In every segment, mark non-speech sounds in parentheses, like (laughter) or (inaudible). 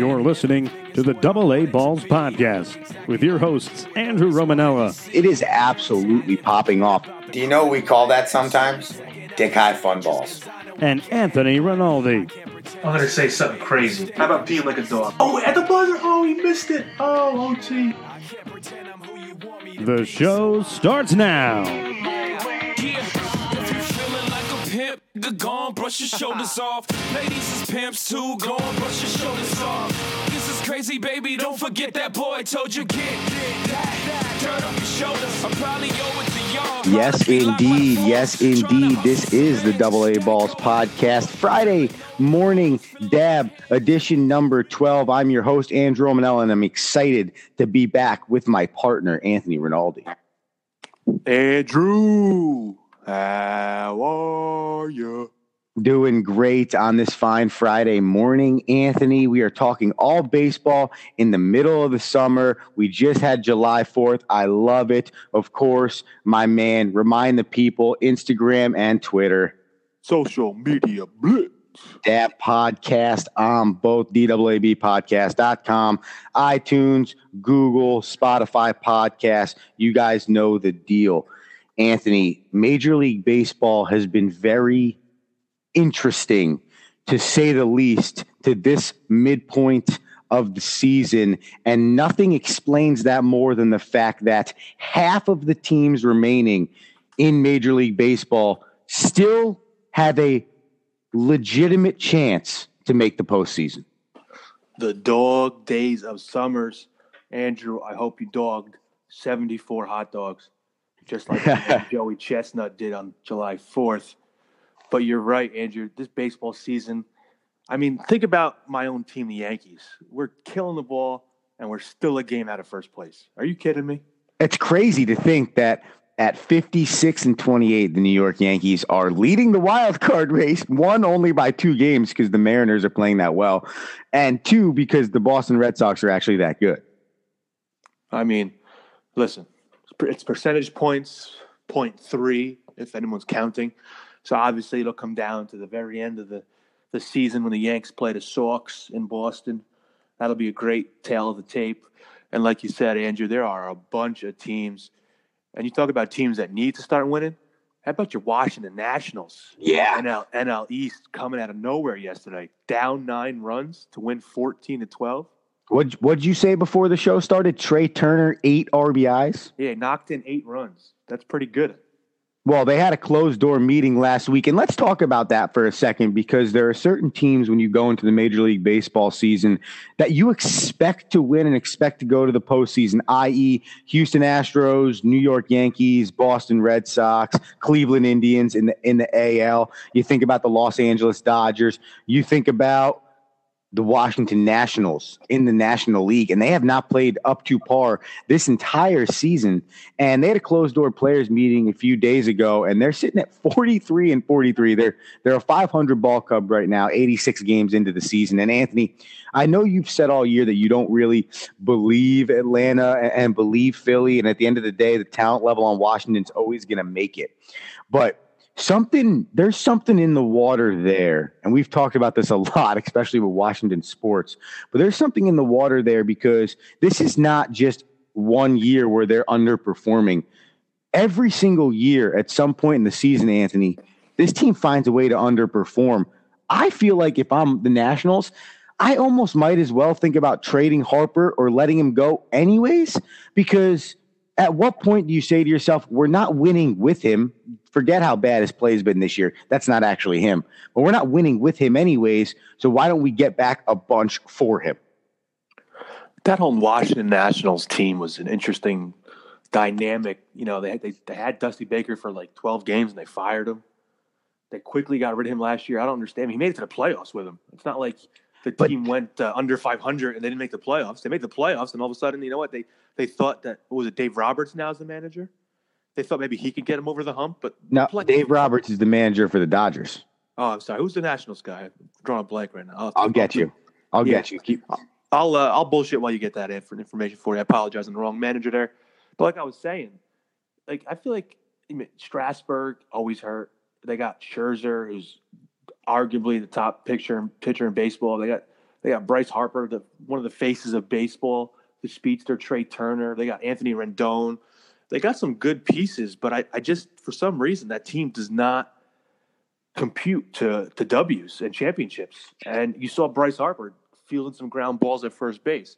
You're listening to the Double A Balls Podcast with your hosts, Andrew Romanella. It is absolutely popping off. Do you know what we call that sometimes? Dick High Fun Balls. And Anthony Rinaldi. I'm gonna say something crazy. How about peeing like a dog? Oh, at the buzzer! Oh, he missed it! Oh, OT. The show starts now. Pimp, good gone, brush your shoulders (laughs) off. Ladies is pimps too, go on, brush your shoulders off. This is crazy, baby, don't forget that boy told you get that dirt on your shoulders. I'm probably over to y'all. Yes, indeed. Yes, indeed. This is the Double A Balls podcast, Friday morning DAAB edition number 12. I'm your host, Andrew Romanella, and I'm excited to be back with my partner, Anthony Rinaldi. Andrew, how are you? Doing great on this fine Friday morning, Anthony. We are talking all baseball in the middle of the summer. We just had July 4th. I love it. Of course, my man, remind the people Instagram and Twitter. Social media blitz. That podcast on both DAABpodcast.com, iTunes, Google, Spotify podcast. You guys know the deal. Anthony, Major League Baseball has been very interesting, to say the least, to this midpoint of the season. And nothing explains that more than the fact that half of the teams remaining in Major League Baseball still have a legitimate chance to make the postseason. The dog days of summers. Andrew, I hope you dogged 74 hot dogs, just like (laughs) Joey Chestnut did on July 4th. But you're right, Andrew. This baseball season, I mean, think about my own team, the Yankees. We're killing the ball, and we're still a game out of first place. Are you kidding me? It's crazy to think that at 56 and 28, the New York Yankees are leading the wild card (laughs) race, one only by two games because the Mariners are playing that well, and two because the Boston Red Sox are actually that good. I mean, listen, it's percentage points, point three, if anyone's counting. So obviously it'll come down to the very end of the, the season when the Yanks play the Sox in Boston. That'll be a great tale of the tape. And like you said, Andrew, there are a bunch of teams. And you talk about teams that need to start winning. How about your Washington Nationals? Yeah. NL, NL East coming out of nowhere yesterday, down nine runs to win 14 to 12. What what'd you say before the show started? Trey Turner, eight RBIs. Yeah, knocked in eight runs. That's pretty good. Well, they had a closed door meeting last week, and let's talk about that for a second because there are certain teams when you go into the Major League Baseball season that you expect to win and expect to go to the postseason, i.e., Houston Astros, New York Yankees, Boston Red Sox, Cleveland Indians in the in the AL. You think about the Los Angeles Dodgers. You think about the Washington Nationals in the National League, and they have not played up to par this entire season. And they had a closed door players meeting a few days ago, and they're sitting at 43 and 43. They're they're a 500 ball club right now, 86 games into the season. And Anthony, I know you've said all year that you don't really believe Atlanta and, and believe Philly, and at the end of the day, the talent level on Washington's always going to make it. But something there's something in the water there and we've talked about this a (laughs) lot especially with washington sports but there's something in the water there because this is not just one year where they're underperforming. Every single year at some point in the season anthony this team finds a way to underperform. I feel like if i'm the nationals i almost might as well think about trading harper or letting him go anyways because at what point do you say to yourself, we're not winning with him? Forget how bad his play has been this year. That's not actually him. But we're not winning with him anyways. So why don't we get back a bunch for him? That whole Washington Nationals team was an interesting dynamic. You know, they, they, they had Dusty Baker for like 12 games and they fired him. They quickly got rid of him last year. I don't understand. He made it to the playoffs with him. It's not like the But- team went uh, under 500 and they didn't make the playoffs. They made the playoffs, and all of a sudden, you know what? They they thought that what was it? Dave Roberts now is the manager. They thought maybe he could get him over the hump, but No, play- Dave Roberts is the manager for the Dodgers. Oh, I'm sorry. Who's the Nationals guy? I'm drawing a blank right now. I'll, I'll get you. I'll Yeah. get you. Keep I'll uh, I'll bullshit while you get that inf- information for you. I apologize. I'm the wrong manager there. But like I was saying, like I feel like I mean, Strasburg always hurt. They got Scherzer, who's arguably the top pitcher pitcher in baseball. They got They got Bryce Harper, the one of the faces of baseball, the speedster Trey Turner. They got Anthony Rendon. They got some good pieces, but I, I just for some reason that team does not compute to to W's and championships. And you saw Bryce Harper fielding some ground balls at first base.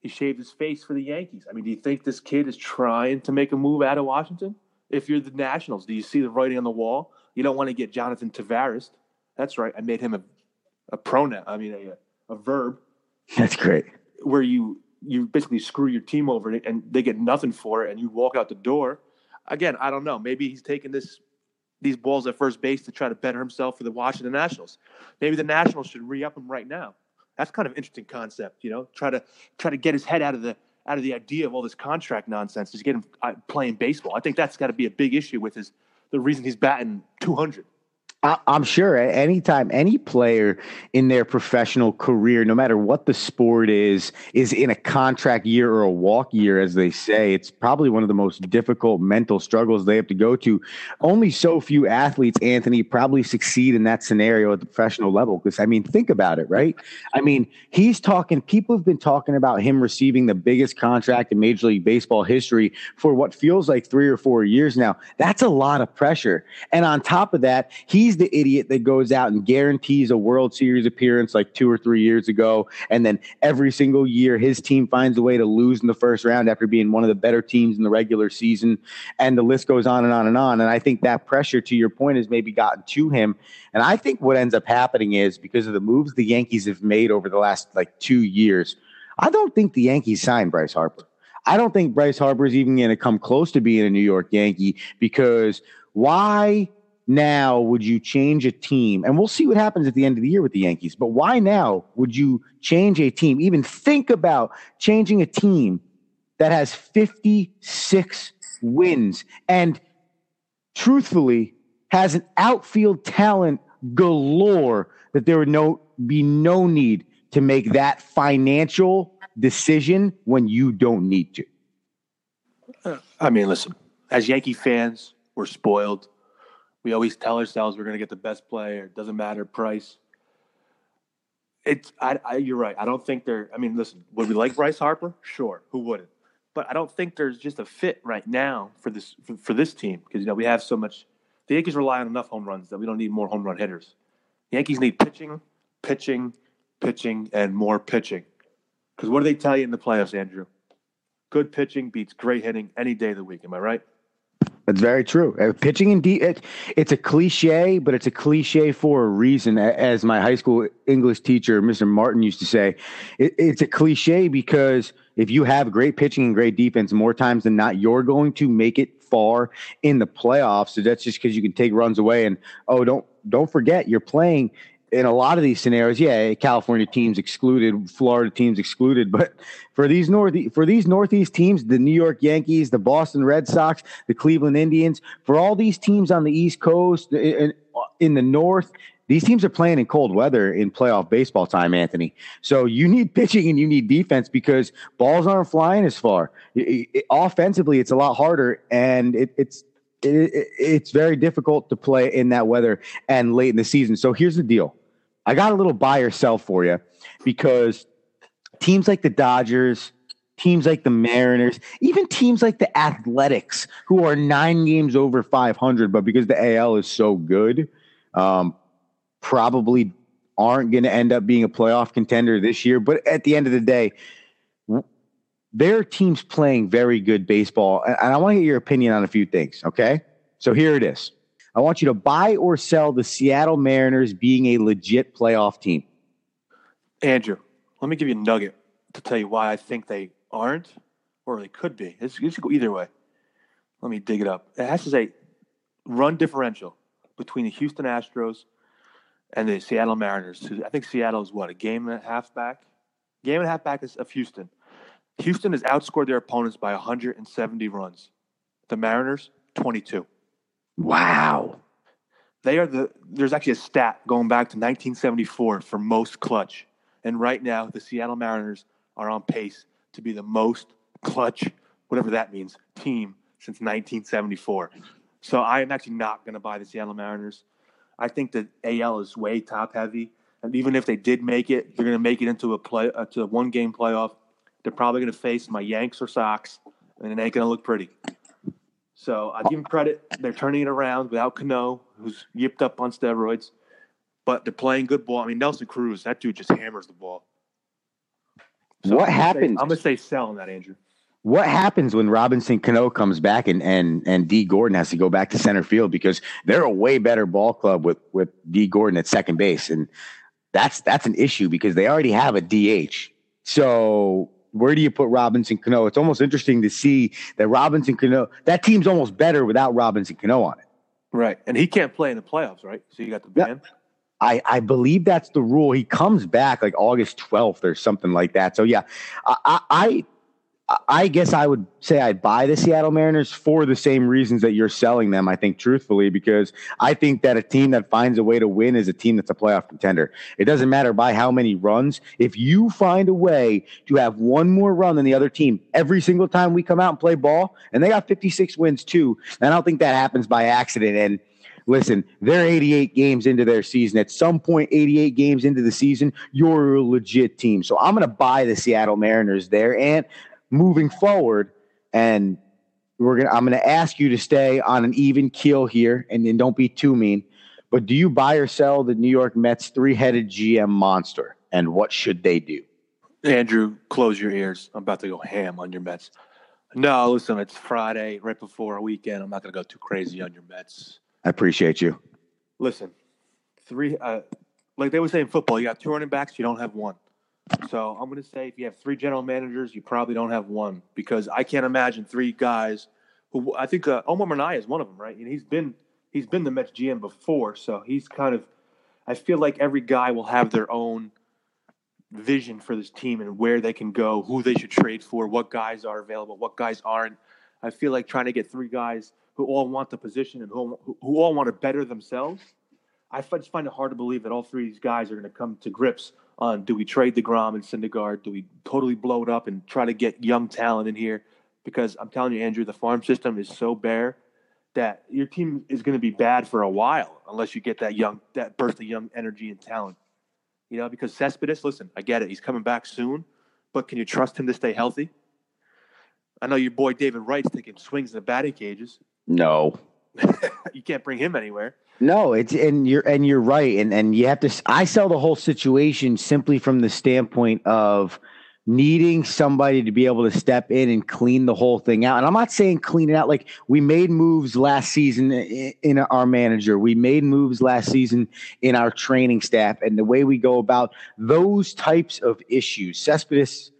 He shaved his face for the Yankees. I mean, do you think this kid is trying to make a move out of Washington? If you're the Nationals, do you see the writing on the wall? You don't want to get Jonathan Tavares. That's right. I made him a, a pronoun. I mean, a, a verb. That's great. Where you you basically screw your team over and they get nothing for it, and you walk out the door. Again, I don't know. Maybe he's taking this these balls at first base to try to better himself for the Washington Nationals. Maybe the Nationals should re-up him right now. That's kind of interesting concept, you know. Try to try to get his head out of the out of the idea of all this contract nonsense. Just get him uh, playing baseball. I think that's got to be a big issue with his the reason he's batting 200. I, I'm sure at any time, any player in their professional career, no matter what the sport is, is in a contract year or a walk year, as they say, it's probably one of the most difficult mental struggles they have to go to. Only so few athletes, Anthony, probably succeed in that scenario at the professional level. Because, I mean, think about it, right? I mean, he's talking, people have been talking about him receiving the biggest contract in Major League Baseball history for what feels like three or four years now. That's a lot of pressure. And on top of that, he's he's the idiot that goes out and guarantees a World Series appearance like two or three years ago. And then every single year, his team finds a way to lose in the first round after being one of the better teams in the regular season. And the list goes on and on and on. And I think that pressure, to your point, has maybe gotten to him. And I think what ends up happening is because of the moves the Yankees have made over the last like two years, I don't think the Yankees signed Bryce Harper. I don't think Bryce Harper is even going to come close to being a New York Yankee because why now would you change a team? And we'll see what happens at the end of the year with the Yankees. But why now would you change a team? Even think about changing a team that has 56 wins and truthfully has an outfield talent galore that there would no be no need to make that financial decision when you don't need to. I mean, listen, as Yankee fans, we're spoiled we always tell ourselves we're going to get the best player. Doesn't matter price. It's I, I, you're right. I don't think they're. I mean, listen, would we like Bryce Harper? Sure, who wouldn't? But I don't think there's just a fit right now for this for, for this team because you know we have so much. The Yankees rely on enough home runs that we don't need more home run hitters. The Yankees need pitching, pitching, pitching, and more pitching. Because what do they tell you in the playoffs, Andrew? Good pitching beats great hitting any day of the week. Am I right? That's very true. Uh, pitching in deep, it, it's a cliche, but it's a cliche for a reason. As my high school English teacher, Mr. Martin, used to say, it, it's a cliche because if you have great pitching and great defense, more times than not, you're going to make it far in the playoffs. So that's just because you can take runs away. And oh, don't don't forget, you're playing in a lot of these scenarios, yeah, California teams excluded, Florida teams excluded, but for these north for these Northeast teams, the New York Yankees, the Boston Red Sox, the Cleveland Indians, for all these teams on the East Coast in, in the North, these teams are playing in cold weather in playoff baseball time, Anthony. So you need pitching and you need defense because balls aren't flying as far. It, it, offensively, it's a lot harder, and it, it's it's very difficult to play in that weather and late in the season. So here's the deal I got a little buy or sell for you because teams like the Dodgers, teams like the Mariners, even teams like the Athletics, who are nine games over 500, but because the AL is so good, um, probably aren't going to end up being a playoff contender this year. But at the end of the day, their team's playing very good baseball. And I want to get your opinion on a few things. Okay. So here it is. I want you to buy or sell the Seattle Mariners being a legit playoff team. Andrew, let me give you a nugget to tell you why I think they aren't or they could be. It's, it should go either way. Let me dig it up. It has to say run differential between the Houston Astros and the Seattle Mariners. I think Seattle is what, a game and a half back? Game and a half back is of Houston. Houston has outscored their opponents by 170 runs. The Mariners, 22. Wow. They are the there's actually a stat going back to 1974 for most clutch. And right now the Seattle Mariners are on pace to be the most clutch, whatever that means, team since 1974. So I am actually not going to buy the Seattle Mariners. I think that AL is way top heavy And even if they did make it, they're going to make it into a play uh, to a one game playoff. They're probably going to face my Yanks or Sox, and it ain't going to look pretty. So I give them credit. They're turning it around without Cano, who's yipped up on steroids, but they're playing good ball. I mean, Nelson Cruz, that dude just hammers the ball. So What I'm gonna say- happens- I'm going to say sell on that, Andrew. What happens when Robinson Cano comes back and and and Dee Gordon has to go back to center field because they're a way better ball club with with Dee Gordon at second base and that's that's an issue because they already have a DH. So where do you put Robinson Cano? It's almost interesting to see that Robinson Cano that team's almost better without Robinson Cano on it. Right. And he can't play in the playoffs, right? So you got the Yeah. ban. I, I believe that's the rule. He comes back like August 12th or something like that. So yeah, I, I, I guess I would say I'd buy the Seattle Mariners for the same reasons that you're selling them. I think truthfully, because I think that a team that finds a way to win is a team that's a playoff contender. It doesn't matter by how many runs. If you find a way to have one more run than the other team every single time we come out and play ball, and they got 56 wins too, and I don't think that happens by accident. And listen, they're 88 games into their season. At some point, 88 games into the season, you're a legit team. So I'm going to buy the Seattle Mariners there. And moving forward, and we're gonna, I'm going to ask you to stay on an even keel here, and then don't be too mean. But do you buy or sell the New York Mets three-headed GM monster? And what should they do? Andrew, close your ears. I'm about to go ham on your Mets. No, listen, it's Friday, right before a weekend. I'm not going to go too crazy on your Mets. I appreciate you. Listen, three, uh, like they would say in football, you got two running backs, you don't have one. So I'm going to say if you have three general managers, you probably don't have one because I can't imagine three guys who I think uh, Omar Minaya is one of them, right? And he's been he's been the Mets GM before, so he's kind of. I feel like every guy will have their own vision for this team and where they can go, who they should trade for, what guys are available, what guys aren't. I feel like trying to get three guys who all want the position and who, who all want to better themselves. I just find it hard to believe that all three of these guys are going to come to grips on do we trade DeGrom and Syndergaard? Do we totally blow it up and try to get young talent in here? Because I'm telling you, Andrew, the farm system is so bare that your team is going to be bad for a while unless you get that young, that burst of young energy and talent. You know, because Cespedes, listen, I get it. He's coming back soon, but can you trust him to stay healthy? I know your boy David Wright's taking swings in the batting cages. No. (laughs) you can't bring him anywhere. No, it's and you're and you're right, and and you have to. I sell the whole situation simply from the standpoint of needing somebody to be able to step in and clean the whole thing out. And I'm not saying clean it out like we made moves last season in, our manager, we made moves last season in our training staff, and the way we go about those types of issues. Cespedes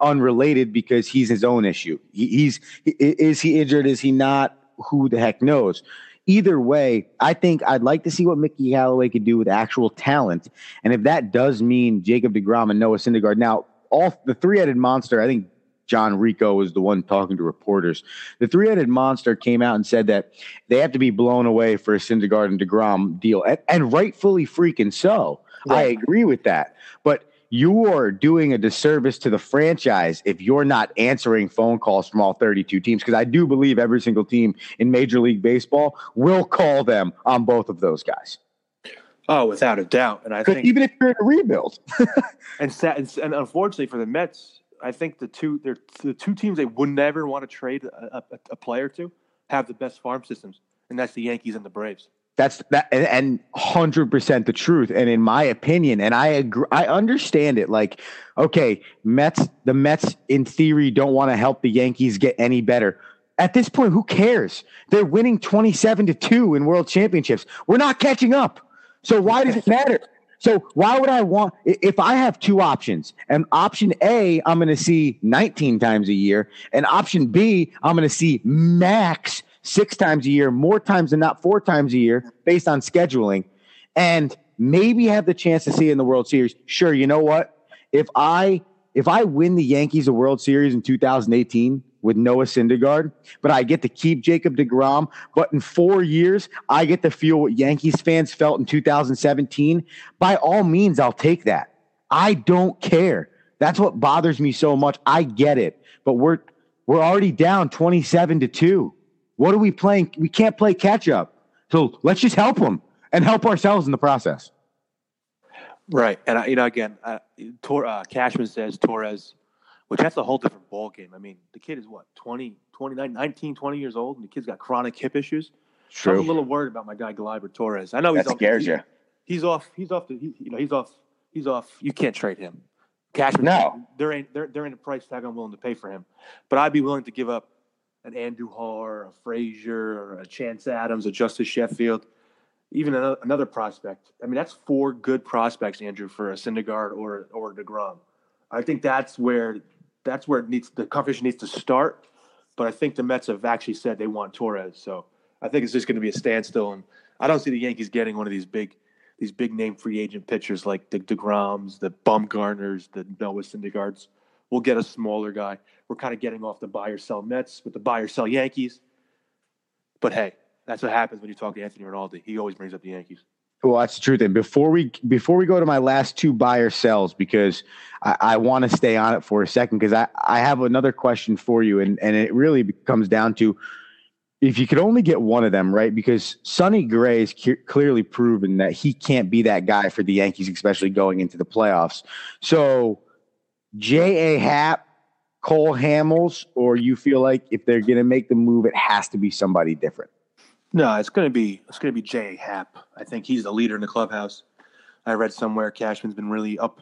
unrelated because he's his own issue. He, he's is he injured? Is he not? Who the heck knows? Either way, I think I'd like to see what Mickey Callaway could do with actual talent, and if that does mean Jacob Degrom and Noah Syndergaard. Now, all the three-headed monster. I think John Ricco was the one talking to reporters. The three-headed monster came out and said that they have to be blown away for a Syndergaard and Degrom deal, and, and rightfully freaking so. I agree with that, but you're doing a disservice to the franchise if you're not answering phone calls from all 32 teams. Because I do believe every single team in Major League Baseball will call them on both of those guys. Oh, without a doubt. And I think Even if you're in a rebuild. (laughs) and, sa- and and unfortunately for the Mets, I think the two they're the two teams they would never want to trade a, a, a player to have the best farm systems, and that's the Yankees and the Braves. That's that, and hundred percent the truth. And in my opinion, and I agree, I understand it. Like, okay, Mets, the Mets in theory don't want to help the Yankees get any better. At this point, who cares? They're winning twenty-seven to two in World Championships. We're not catching up. So why does it matter? So why would I want if I have two options? And option A, I'm going to see 19 times a year, and option B, I'm going to see max six times a year, more times than not four times a year, based on scheduling, and maybe have the chance to see it in the World Series. Sure, you know what? If I if I win the Yankees a World Series in 2018 with Noah Syndergaard, but I get to keep Jacob DeGrom, but in four years I get to feel what Yankees fans felt in 2017, by all means I'll take that. I don't care. That's what bothers me so much. I get it, but we're we're already down 27 to 2. What are we playing? We can't play catch up. So let's just help them and help ourselves in the process. Right, and I, you know, again, uh, Tor, uh, Cashman says Torres, which that's a whole different ball game. I mean, the kid is what 20, 29, 19, 20 years old, and the kid's got chronic hip issues. So I'm a little worried about my guy Gleyber Torres. I know he's That off, scares he- you. He's off. He's off. The, he, you know, he's off. He's off. You can't trade him. Cashman. No. there ain't there, there ain't a price tag I'm willing to pay for him. But I'd be willing to give up an Andujar, a Frazier, or a Chance Adams, a Justus Sheffield, even another, another prospect. I mean, that's four good prospects, Andrew, for a Syndergaard or or Degrom. I think that's where that's where it needs the conversation needs to start. But I think the Mets have actually said they want Torres, so I think it's just going to be a standstill. And I don't see the Yankees getting one of these big these big name free agent pitchers like the Degroms, the Bumgarners, the Noah Syndergaards. We'll get a smaller guy. We're kind of getting off the buy or sell Mets with the buy or sell Yankees. But hey, that's what happens when you talk to Anthony Rinaldi. He always brings up the Yankees. Well, that's the truth. And before we before we go to my last two buyer sells, because I, I want to stay on it for a second, because I, I have another question for you, and and it really comes down to if you could only get one of them, right? Because Sonny Gray is cu- clearly proven that he can't be that guy for the Yankees, especially going into the playoffs. So, J. A. Happ, Cole Hamels, or you feel like if they're going to make the move, it has to be somebody different. No, it's going to be it's going to be Jay Happ. I think he's the leader in the clubhouse. I read somewhere Cashman's been really up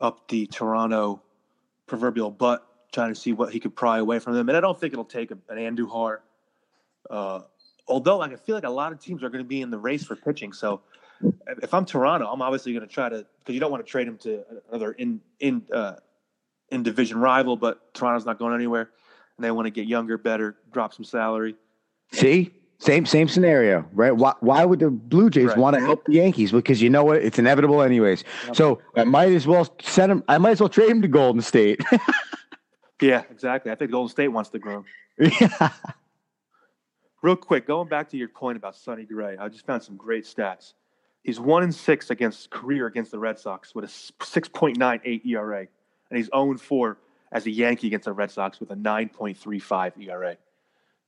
up the Toronto proverbial butt, trying to see what he could pry away from them. And I don't think it'll take an Andujar. Uh, although I feel like a lot of teams are going to be in the race for pitching. So if if I'm Toronto, I'm obviously going to try to because you don't want to trade him to another in in uh, in division rival. But Toronto's not going anywhere, and they want to get younger, better, drop some salary. See, same same scenario, right? Why, why would the Blue Jays Right. want to help the Yankees? Because you know what, it's inevitable anyways. So I might as well send him. I might as well trade him to Golden State. (laughs) Yeah, exactly. I think Golden State wants to grow. yeah. Real quick, going back to your point about Sonny Gray, I just found some great stats. He's one in six against career against the Red Sox with a six point nine eight ERA, and he's 0 4 as a Yankee against the Red Sox with a nine point three five ERA.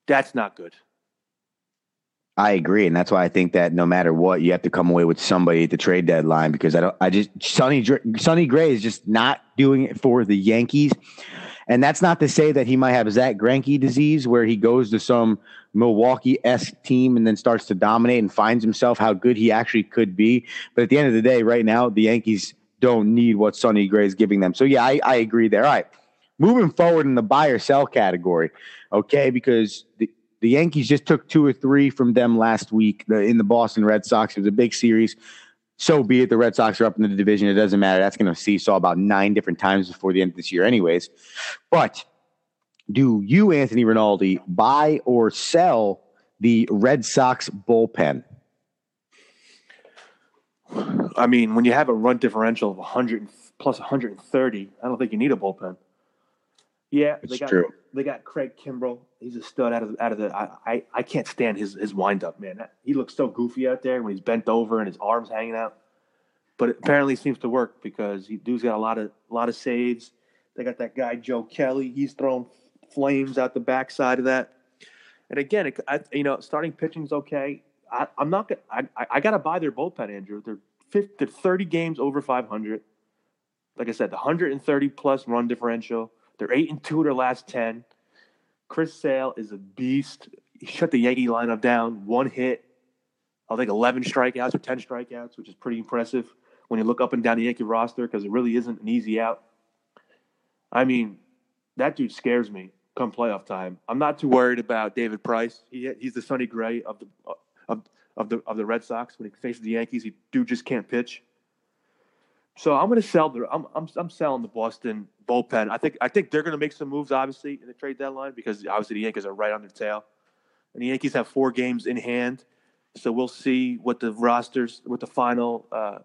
That's not good. I agree, and that's why I think that no matter what, you have to come away with somebody at the trade deadline because I don't. I just Sonny Sonny Gray is just not doing it for the Yankees, and that's not to say that he might have Zack Greinke disease where he goes to some Milwaukee esque team and then starts to dominate and finds himself how good he actually could be. But at the end of the day, right now the Yankees don't need what Sonny Gray is giving them. So yeah, I, I agree there. All right, moving forward in the buy or sell category, okay, because the the Yankees just took two or three from them last week the, in the Boston Red Sox. It was a big series. So be it. The Red Sox are up in the division. It doesn't matter. That's going to seesaw about nine different times before the end of this year, anyways. But do you, Anthony Rinaldi, buy or sell the Red Sox bullpen? I mean, when you have a run differential of 100 plus 130, I don't think you need a bullpen. Yeah, It's they got true. they got Craig Kimbrel. He's a stud out of out of the. I I, I can't stand his his windup, man. He looks so goofy out there when he's bent over and his arms hanging out. But it apparently seems to work because he dude's got a lot of a lot of saves. They got that guy Joe Kelly. He's throwing flames out the backside of that. And again, it, I, you know, starting pitching's okay. I, I'm not gonna. I, I, got to buy their bullpen, Andrew. They're 50, they're 30 games over 500. Like I said, the 130 plus run differential. They're eight and two of their last 10. Chris Sale is a beast. He shut the Yankee lineup down. One hit, I think 11 strikeouts or 10 strikeouts, which is pretty impressive when you look up and down the Yankee roster because it really isn't an easy out. I mean, that dude scares me come playoff time. I'm not too worried about David Price. He, he's the Sonny Gray of the of, of the of the Red Sox. When he faces the Yankees, he dude just can't pitch. So I'm going to sell the I'm, I'm I'm selling the Boston bullpen. I think I think they're going to make some moves obviously in the trade deadline because obviously the Yankees are right on their tail, and the Yankees have four games in hand. So we'll see what the rosters, what the final uh,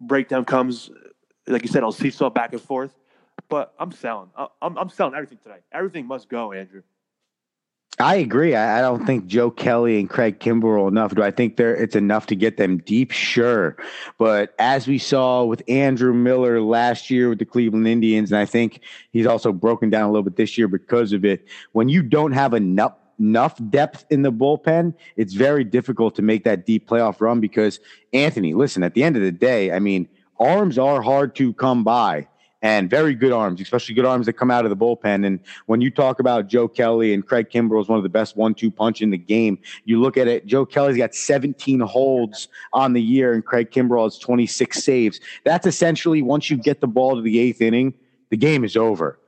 breakdown comes. Like you said, I'll seesaw back and forth. But I'm selling. I'm, I'm selling everything today. Everything must go, Andrew. I agree. I, I don't think Joe Kelly and Craig Kimbrel enough. Do I think they're it's enough to get them deep? Sure. But as we saw with Andrew Miller last year with the Cleveland Indians, and I think he's also broken down a little bit this year because of it, when you don't have enough enough depth in the bullpen, it's very difficult to make that deep playoff run because Anthony, listen, at the end of the day, I mean, arms are hard to come by and very good arms, especially good arms that come out of the bullpen. And when you talk about Joe Kelly and Craig Kimbrel is one of the best one-two punch in the game, you look at it. Joe Kelly's got 17 holds on the year, and Craig Kimbrel has 26 saves. That's essentially once you get the ball to the eighth inning, the game is over.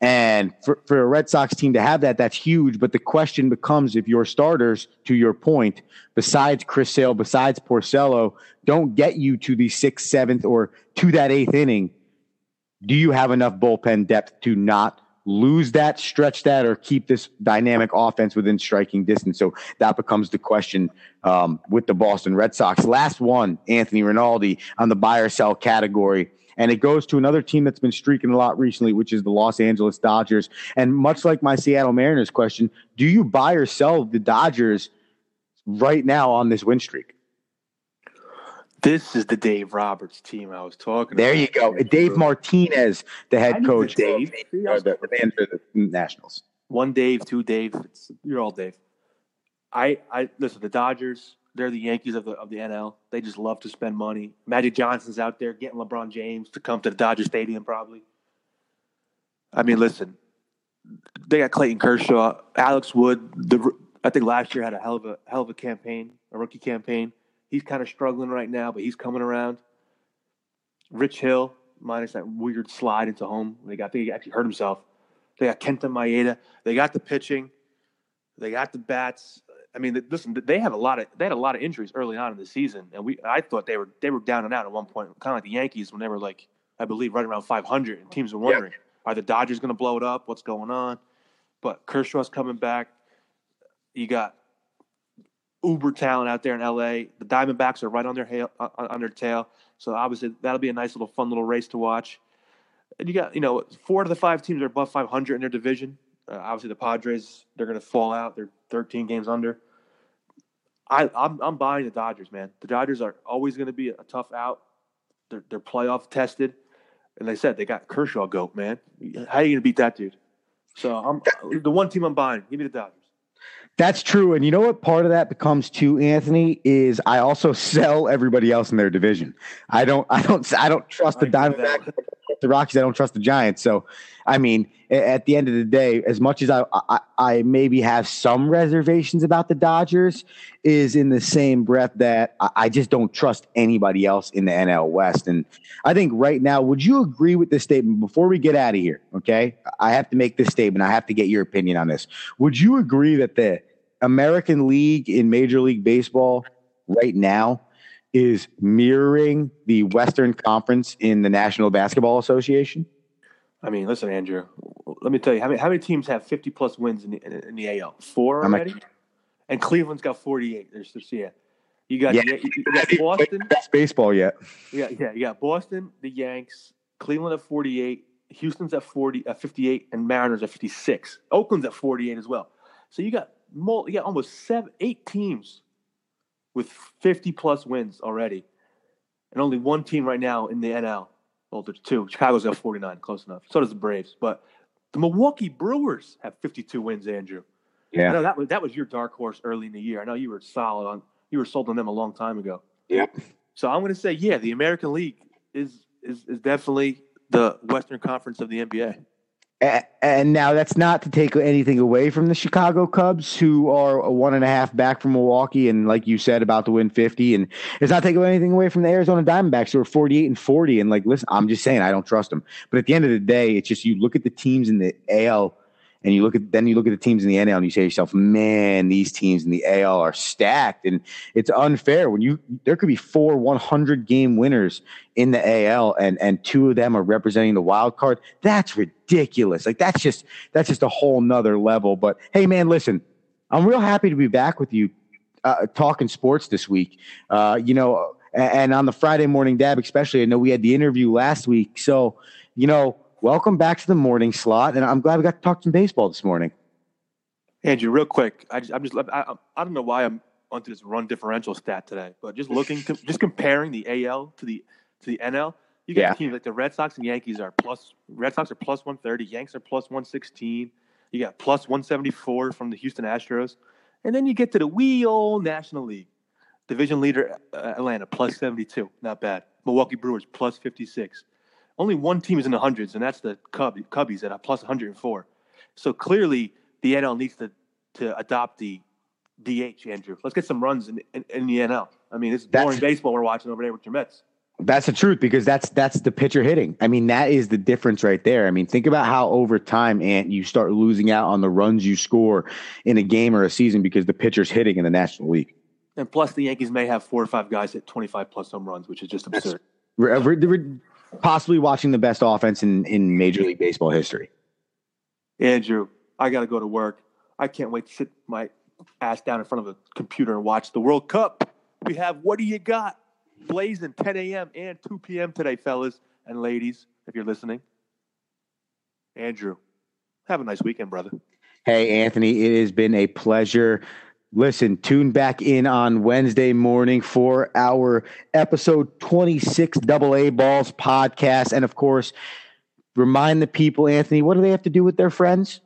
And for, for a Red Sox team to have that, that's huge. But the question becomes if your starters, to your point, besides Chris Sale, besides Porcello, don't get you to the sixth, seventh, or to that eighth inning, do you have enough bullpen depth to not lose that, stretch that, or keep this dynamic offense within striking distance? So that becomes the question um, with the Boston Red Sox. Last one, Anthony Rinaldi on the buy or sell category. And it goes to another team that's been streaking a lot recently, which is the Los Angeles Dodgers. And much like my Seattle Mariners question, do you buy or sell the Dodgers right now on this win streak? This is the Dave Roberts team I was talking There about. you go. Dave Martinez, the head coach, Dave. The, the man for the Nationals. One Dave, two Dave. It's, you're all Dave. I, I listen. The Dodgers, they're the Yankees of the of the NL. They just love to spend money. Magic Johnson's out there getting LeBron James to come to the Dodger Stadium, probably. I mean, listen, they got Clayton Kershaw, Alex Wood. The I think last year had a hell of a hell of a campaign, a rookie campaign. He's kind of struggling right now, but he's coming around. Rich Hill, minus that weird slide into home. They got, I think he actually hurt himself. They got Kenta Maeda. They got the pitching. They got the bats. I mean, listen, they have a lot of they had a lot of injuries early on in the season, and we I thought they were they were down and out at one point, kind of like the Yankees when they were like I believe right around 500, and teams were wondering are the Dodgers going to blow it up? What's going on? But Kershaw's coming back. You got uber talent out there in LA. The Diamondbacks are right on their hail, on, on their tail. So obviously that'll be a nice little fun little race to watch. And you got you know four of the five teams are above 500 in their division. Uh, obviously the Padres they're going to fall out. They're 13 games under. I I'm, I'm buying the Dodgers, man. The Dodgers are always going to be a tough out. They're they're playoff tested, and they said they got Kershaw goat, man. How are you going to beat that dude? So I'm the one team I'm buying. Give me the Dodgers. That's true. And you know what part of that becomes too, Anthony, is I also sell everybody else in their division. I don't I don't I don't trust the I Diamondbacks, that. I don't trust the Rockies, I don't trust the Giants. So I mean, at the end of the day, as much as I, I I maybe have some reservations about the Dodgers, is in the same breath that I, I just don't trust anybody else in the NL West. And I think right now, would you agree with this statement before we get out of here? Okay. I have to make this statement. I have to get your opinion on this. Would you agree that the American League in Major League Baseball right now is mirroring the Western Conference in the National Basketball Association? I mean, listen, Andrew. Let me tell you how many how many teams have 50 plus wins in the, in, the AL? Four already, and Cleveland's got 48. There's just yeah. You got Yeah. you, you got (laughs) Boston. Best baseball yet. Yeah, yeah, you got Boston, the Yanks, Cleveland at 48, Houston's at 40, at 58, and Mariners at 56. Oakland's at 48 as well. So you got got almost seven, eight teams with 50 plus wins already, and only one team right now in the NL. Well, there's two. Chicago's got 49, close enough. So does the Braves, but the Milwaukee Brewers have 52 wins. Andrew, I Yeah. know that was that was your dark horse early in the year. I know you were solid on you were sold on them a long time ago. Yep. So I'm going to say, yeah, the American League is is is definitely the Western Conference of the NBA. And now that's not to take anything away from the Chicago Cubs, who are one and a half back from Milwaukee, and like you said, about to win fifty. And it's not taking anything away from the Arizona Diamondbacks, who are forty-eight and forty. And like, listen, I'm just saying, I don't trust them. But at the end of the day, it's just you look at the teams in the AL, and you look at then you look at the teams in the NL, and you say to yourself, man, these teams in the AL are stacked, and it's unfair when you there could be four 100 game winners in the AL, and and two of them are representing the wild card. That's ridiculous. Like that's just that's just a whole nother level. But hey, man, listen, I'm real happy to be back with you uh, talking sports this week. Uh, you know, a- and on the Friday morning DAAB, especially. I know we had the interview last week, so you know, welcome back to the morning slot, and I'm glad we got to talk some baseball this morning. Andrew, real quick, I just, I'm just I, I- don't know why I'm onto this run differential stat today, but just looking, just comparing the AL to the to the NL. You got Yeah. teams like the Red Sox and Yankees are plus. Red Sox are plus 130. Yanks are plus 116. You got plus 174 from the Houston Astros, and then you get to the wee old National League. Division leader uh, Atlanta plus 72. Not bad. Milwaukee Brewers plus 56. Only one team is in the hundreds, and that's the Cub, Cubbies at a plus 104. So clearly, the NL needs to to adopt the DH, Andrew. Let's get some runs in, in, in the NL. I mean, it's boring That's- baseball we're watching over there with your Mets. That's the truth because that's that's the pitcher hitting. I mean, that is the difference right there. I mean, think about how over time, Ant, you start losing out on the runs you score in a game or a season because the pitcher's hitting in the National League. And plus, the Yankees may have four or five guys hit 25 plus home runs, which is just absurd. We're possibly watching the best offense in, in Major League Baseball history. Andrew, I got to go to work. I can't wait to sit my ass down in front of a computer and watch the World Cup. We have What Do You Got? Blazing 10 a.m. and 2 p.m. today, fellas and ladies, if you're listening. Andrew, have a nice weekend, brother. Hey, Anthony, it has been a pleasure. Listen, tune back in on Wednesday morning for our episode 26 Double A Balls podcast. And of course, remind the people, Anthony, what do they have to do with their friends?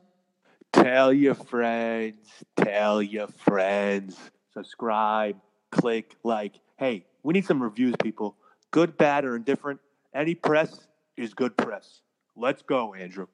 Tell your friends, tell your friends, subscribe, click, like. Hey, we need some reviews, people. Good, bad, or indifferent. Any press is good press. Let's go, Andrew.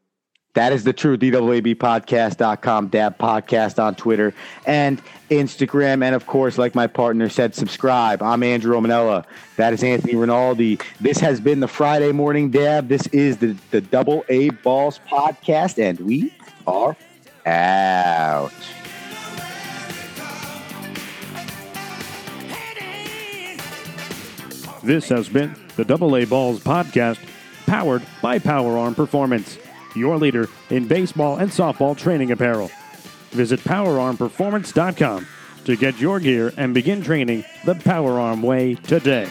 That is the true truth. DAABpodcast.com, DAAB Podcast on Twitter and Instagram. And of course, like my partner said, subscribe. I'm Andrew Romanella. That is Anthony Rinaldi. This has been the Friday Morning DAAB. This is the, the Double A Balls Podcast, and we are out. This has been the Double A Balls podcast, powered by Power Arm Performance, your leader in baseball and softball training apparel. Visit PowerArmPerformance.com to get your gear and begin training the PowerArm way today.